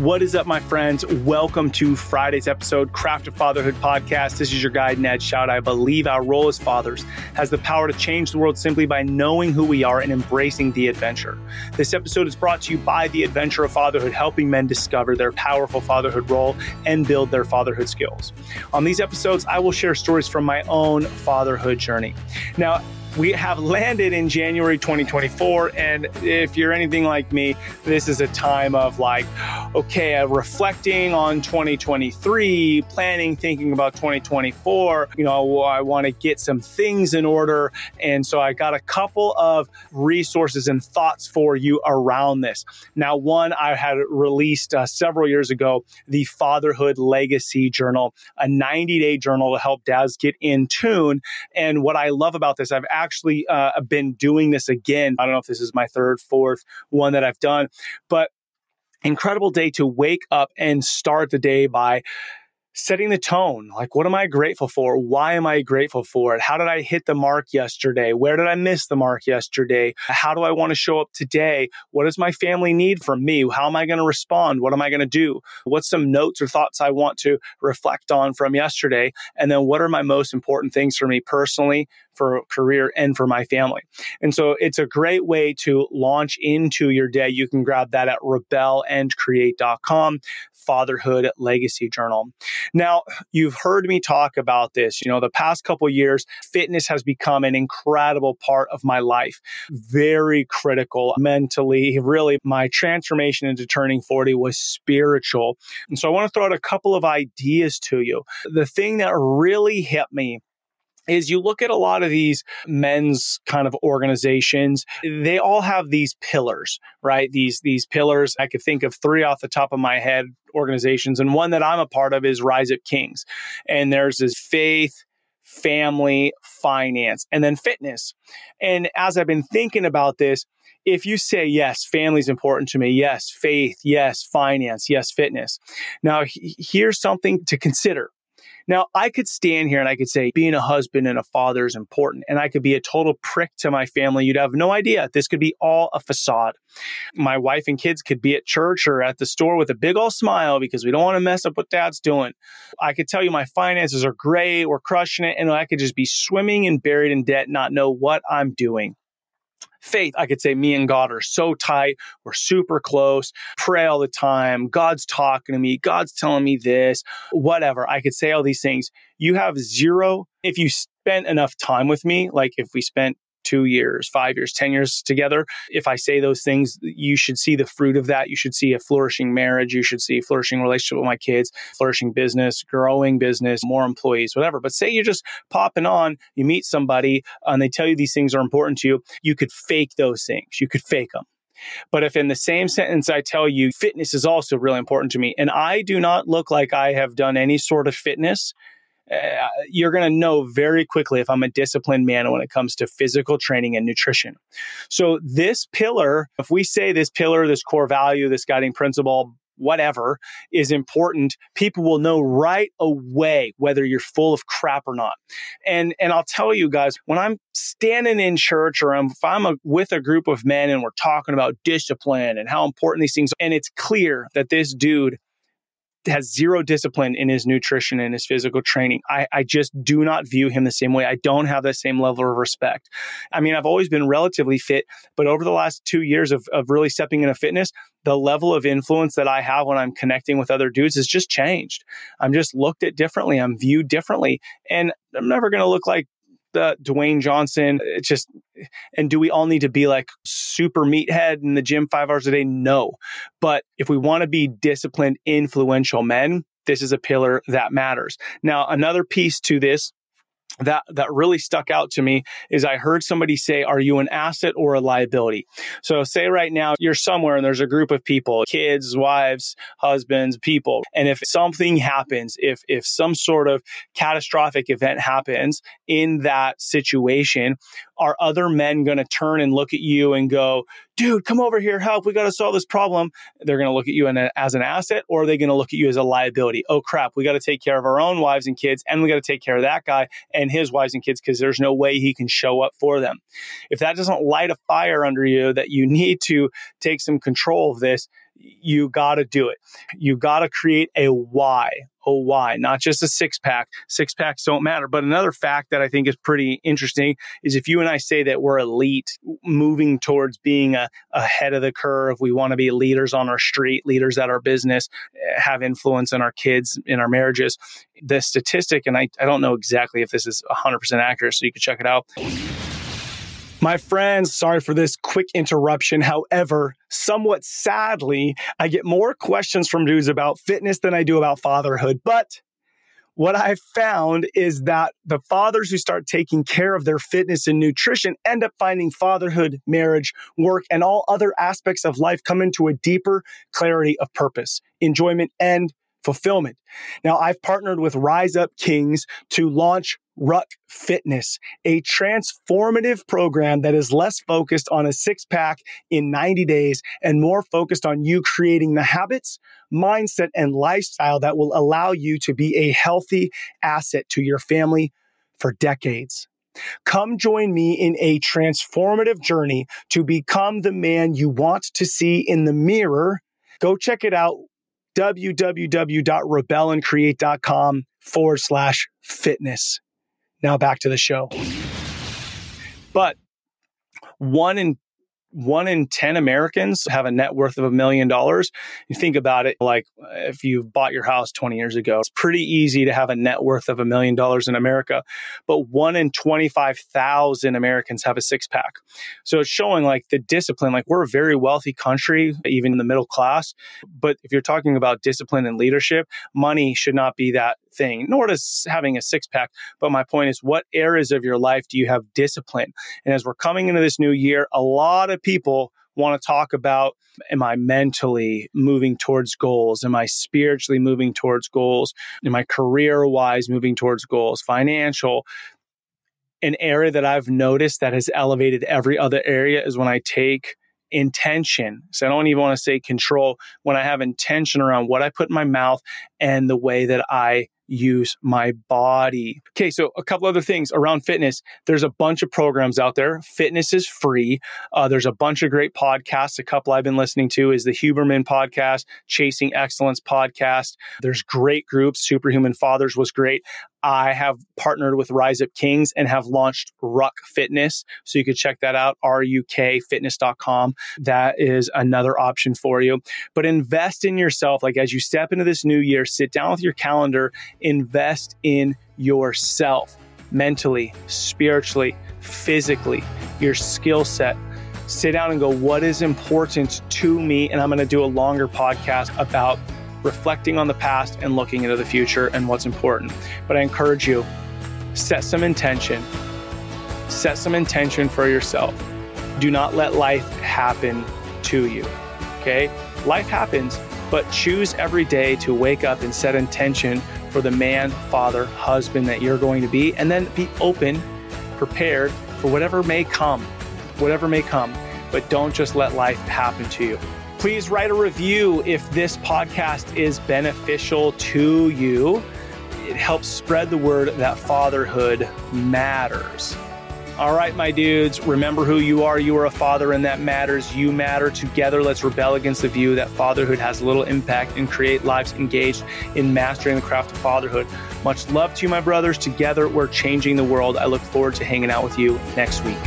What is up, my friends? Welcome to Friday's episode, Craft of Fatherhood podcast. This is your guide, Ned Shout. I believe our role as fathers has the power to change the world simply by knowing who we are and embracing the adventure. This episode is brought to you by the Adventure of Fatherhood, helping men discover their powerful fatherhood role and build their fatherhood skills. On these episodes, I will share stories from my own fatherhood journey. Now, we have landed in January 2024. And if you're anything like me, this is a time of like, okay, uh, reflecting on 2023, planning, thinking about 2024. You know, I want to get some things in order. And so I got a couple of resources and thoughts for you around this. Now, one, I had released uh, several years ago the Fatherhood Legacy Journal, a 90 day journal to help dads get in tune. And what I love about this, I've actually uh, been doing this again. I don't know if this is my third, fourth one that I've done, but incredible day to wake up and start the day by setting the tone. Like, what am I grateful for? Why am I grateful for it? How did I hit the mark yesterday? Where did I miss the mark yesterday? How do I want to show up today? What does my family need from me? How am I going to respond? What am I going to do? What's some notes or thoughts I want to reflect on from yesterday? And then what are my most important things for me personally, for career and for my family. And so it's a great way to launch into your day. You can grab that at rebelandcreate.com, Fatherhood Legacy Journal. Now, you've heard me talk about this. You know, the past couple years, fitness has become an incredible part of my life, very critical mentally. Really, my transformation into turning 40 was spiritual. And so I want to throw out a couple of ideas to you. The thing that really hit me is you look at a lot of these men's kind of organizations they all have these pillars right? These these pillars. I could think of three off the top of my head organizations and one that i'm a part of is rise up kings. And there's this faith family finance and then fitness. And as i've been thinking about this if you say yes family is important to me yes faith yes finance yes fitness. Now here's something to consider now, I could stand here and I could say being a husband and a father is important, and I could be a total prick to my family. You'd have no idea. This could be all a facade. My wife and kids could be at church or at the store with a big old smile because we don't want to mess up what dad's doing. I could tell you my finances are great, we're crushing it, and I could just be swimming and buried in debt, not know what I'm doing faith, I could say me and God are so tight. We're super close, pray all the time. God's talking to me. God's telling me this, whatever. I could say all these things. You have zero. If you spent enough time with me, like if we spent two years, five years, 10 years together. If I say those things, you should see the fruit of that. You should see a flourishing marriage. You should see flourishing relationship with my kids, flourishing business, growing business, more employees, whatever. But say you're just popping on, you meet somebody uh, and they tell you these things are important to you, you could fake those things. You could fake them. But if in the same sentence I tell you fitness is also really important to me, and I do not look like I have done any sort of fitness uh, you're going to know very quickly if I'm a disciplined man when it comes to physical training and nutrition. So, this pillar, if we say this pillar, this core value, this guiding principle, whatever is important people will know right away whether you're full of crap or not and and i'll tell you guys when i'm standing in church or I'm, if i'm a, with a group of men and we're talking about discipline and how important these things and it's clear that this dude has zero discipline in his nutrition and his physical training. I, I just do not view him the same way. I don't have the same level of respect. I mean, I've always been relatively fit, but over the last two years of, of really stepping into fitness, the level of influence that I have when I'm connecting with other dudes has just changed. I'm just looked at differently. I'm viewed differently. And I'm never going to look like the Dwayne Johnson. It's just, and do we all need to be like super meathead in the gym five hours a day? No. But if we want to be disciplined, influential men, this is a pillar that matters. Now, another piece to this that that really stuck out to me is I heard somebody say, "Are you an asset or a liability?" So, say right now you're somewhere and there's a group of people, kids, wives, husbands, people, and if something happens, if if some sort of catastrophic event happens in that situation, are other men going to turn and look at you and go, dude, come over here, help. We got to solve this problem. They're going to look at you a, as an asset or are they going to look at you as a liability? Oh, crap. We got to take care of our own wives and kids and we got to take care of that guy and his wives and kids because there's no way he can show up for them. If that doesn't light a fire under you that you need to take some control of this, you got to do it. You got to create a why, a why, not just a six pack. Six packs don't matter. But another fact that I think is pretty interesting is if you and I say that we're elite, moving towards being a, ahead of the curve, we want to be leaders on our street, leaders at our business, have influence in our kids, in our marriages. The statistic, and I, I don't know exactly if this is 100% accurate, so you can check it out my friends, sorry for this quick interruption. However, somewhat sadly, I get more questions from dudes about fitness than I do about fatherhood. But what I've found is that the fathers who start taking care of their fitness and nutrition end up finding fatherhood, marriage, work, and all other aspects of life come into a deeper clarity of purpose, enjoyment, and fulfillment. Now, I've partnered with Rise Up Kings to launch Ruck Fitness, a transformative program that is less focused on a six pack in 90 days and more focused on you creating the habits, mindset, and lifestyle that will allow you to be a healthy asset to your family for decades. Come join me in a transformative journey to become the man you want to see in the mirror. Go check it out www.rebelandcreate.com forward slash fitness. Now back to the show. But one in one in 10 Americans have a net worth of a million dollars. You think about it like if you bought your house 20 years ago, it's pretty easy to have a net worth of a million dollars in America. But one in 25,000 Americans have a six pack. So it's showing like the discipline, like we're a very wealthy country, even in the middle class. But if you're talking about discipline and leadership, money should not be that thing, nor does having a six pack. But my point is, what areas of your life do you have discipline? And as we're coming into this new year, a lot of people want to talk about am I mentally moving towards goals? Am I spiritually moving towards goals? Am I career wise moving towards goals? Financial. An area that I've noticed that has elevated every other area is when I take intention. So I don't even want to say control. When I have intention around what I put in my mouth and the way that I use my body. Okay, so a couple other things around fitness. There's a bunch of programs out there. Fitness is free. Uh, there's a bunch of great podcasts. A couple I've been listening to is the Huberman podcast, Chasing Excellence podcast. There's great groups. Superhuman Fathers was great. I have partnered with Rise Up Kings and have launched Ruck Fitness. So you could check that out, rukfitness.com. That is another option for you. But invest in yourself. Like as you step into this new year, sit down with your calendar, invest in yourself mentally, spiritually, physically, your skill set. Sit down and go, what is important to me? And I'm going to do a longer podcast about reflecting on the past and looking into the future and what's important. But I encourage you, set some intention. Set some intention for yourself. Do not let life happen to you. Okay? Life happens, but choose every day to wake up and set intention for the man, father, husband that you're going to be, and then be open, prepared for whatever may come, whatever may come. But don't just let life happen to you. Please write a review if this podcast is beneficial to you. It helps spread the word that fatherhood matters. All right, my dudes, remember who you are. You are a father, and that matters. You matter. Together, let's rebel against the view that fatherhood has little impact and create lives engaged in mastering the craft of fatherhood. Much love to you, my brothers. Together, we're changing the world. I look forward to hanging out with you next week.